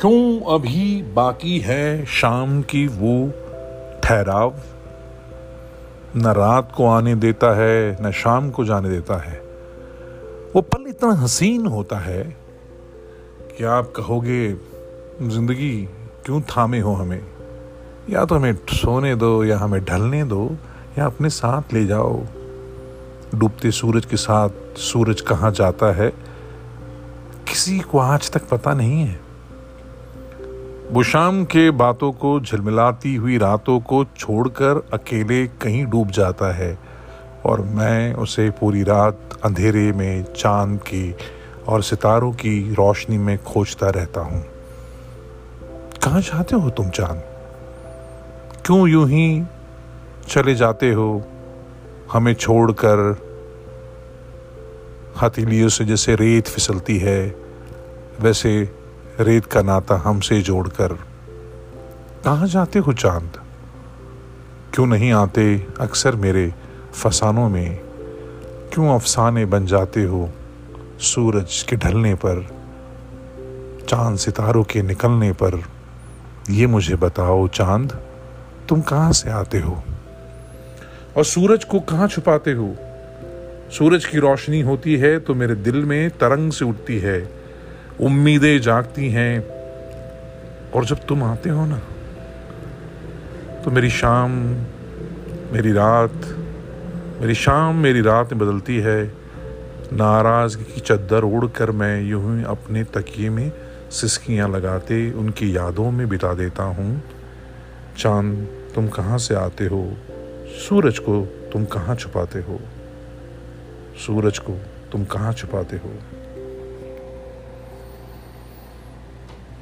क्यों अभी बाकी है शाम की वो ठहराव? न रात को आने देता है, न शाम को जाने देता है। वो पल इतना हसीन होता है कि आप कहोगे, ज़िंदगी क्यों थामे हो हमें? या तो हमें सोने दो, या हमें ढलने दो, या अपने साथ ले जाओ। डूबते सूरज के साथ सूरज कहाँ जाता है, किसी को आज तक पता नहीं है। वो शाम के बातों को, झलमिलाती हुई रातों को छोड़कर अकेले कहीं डूब जाता है और मैं उसे पूरी रात अंधेरे में, चाँद की और सितारों की रोशनी में खोजता रहता हूँ। कहाँ जाते हो तुम चाँद? क्यों यूँ ही चले जाते हो? हमें छोड़कर हथेलियों से जैसे रेत फिसलती है, वैसे रेत का नाता हमसे जोड़कर। कहाँ जाते हो चाँद? क्यों नहीं आते अक्सर मेरे फसानों में? क्यों अफसाने बन जाते हो सूरज के ढलने पर, चाँद सितारों के निकलने पर? ये मुझे बताओ चाँद, तुम कहाँ से आते हो? और सूरज को कहाँ छुपाते हो? सूरज की रोशनी होती है तो मेरे दिल में तरंग से उठती है। उम्मीदें जागती हैं। और जब तुम आते हो ना तो मेरी शाम, मेरी रात, मेरी शाम, मेरी रात में बदलती है। नाराज़गी की चद्दर उड़कर मैं यूँ ही अपने तकिए में सिसकियाँ लगाते, उनकी यादों में बिता देता हूँ। चाँद, तुम कहाँ से आते हो? सूरज को तुम कहाँ छुपाते हो? सूरज को तुम कहाँ छुपाते हो?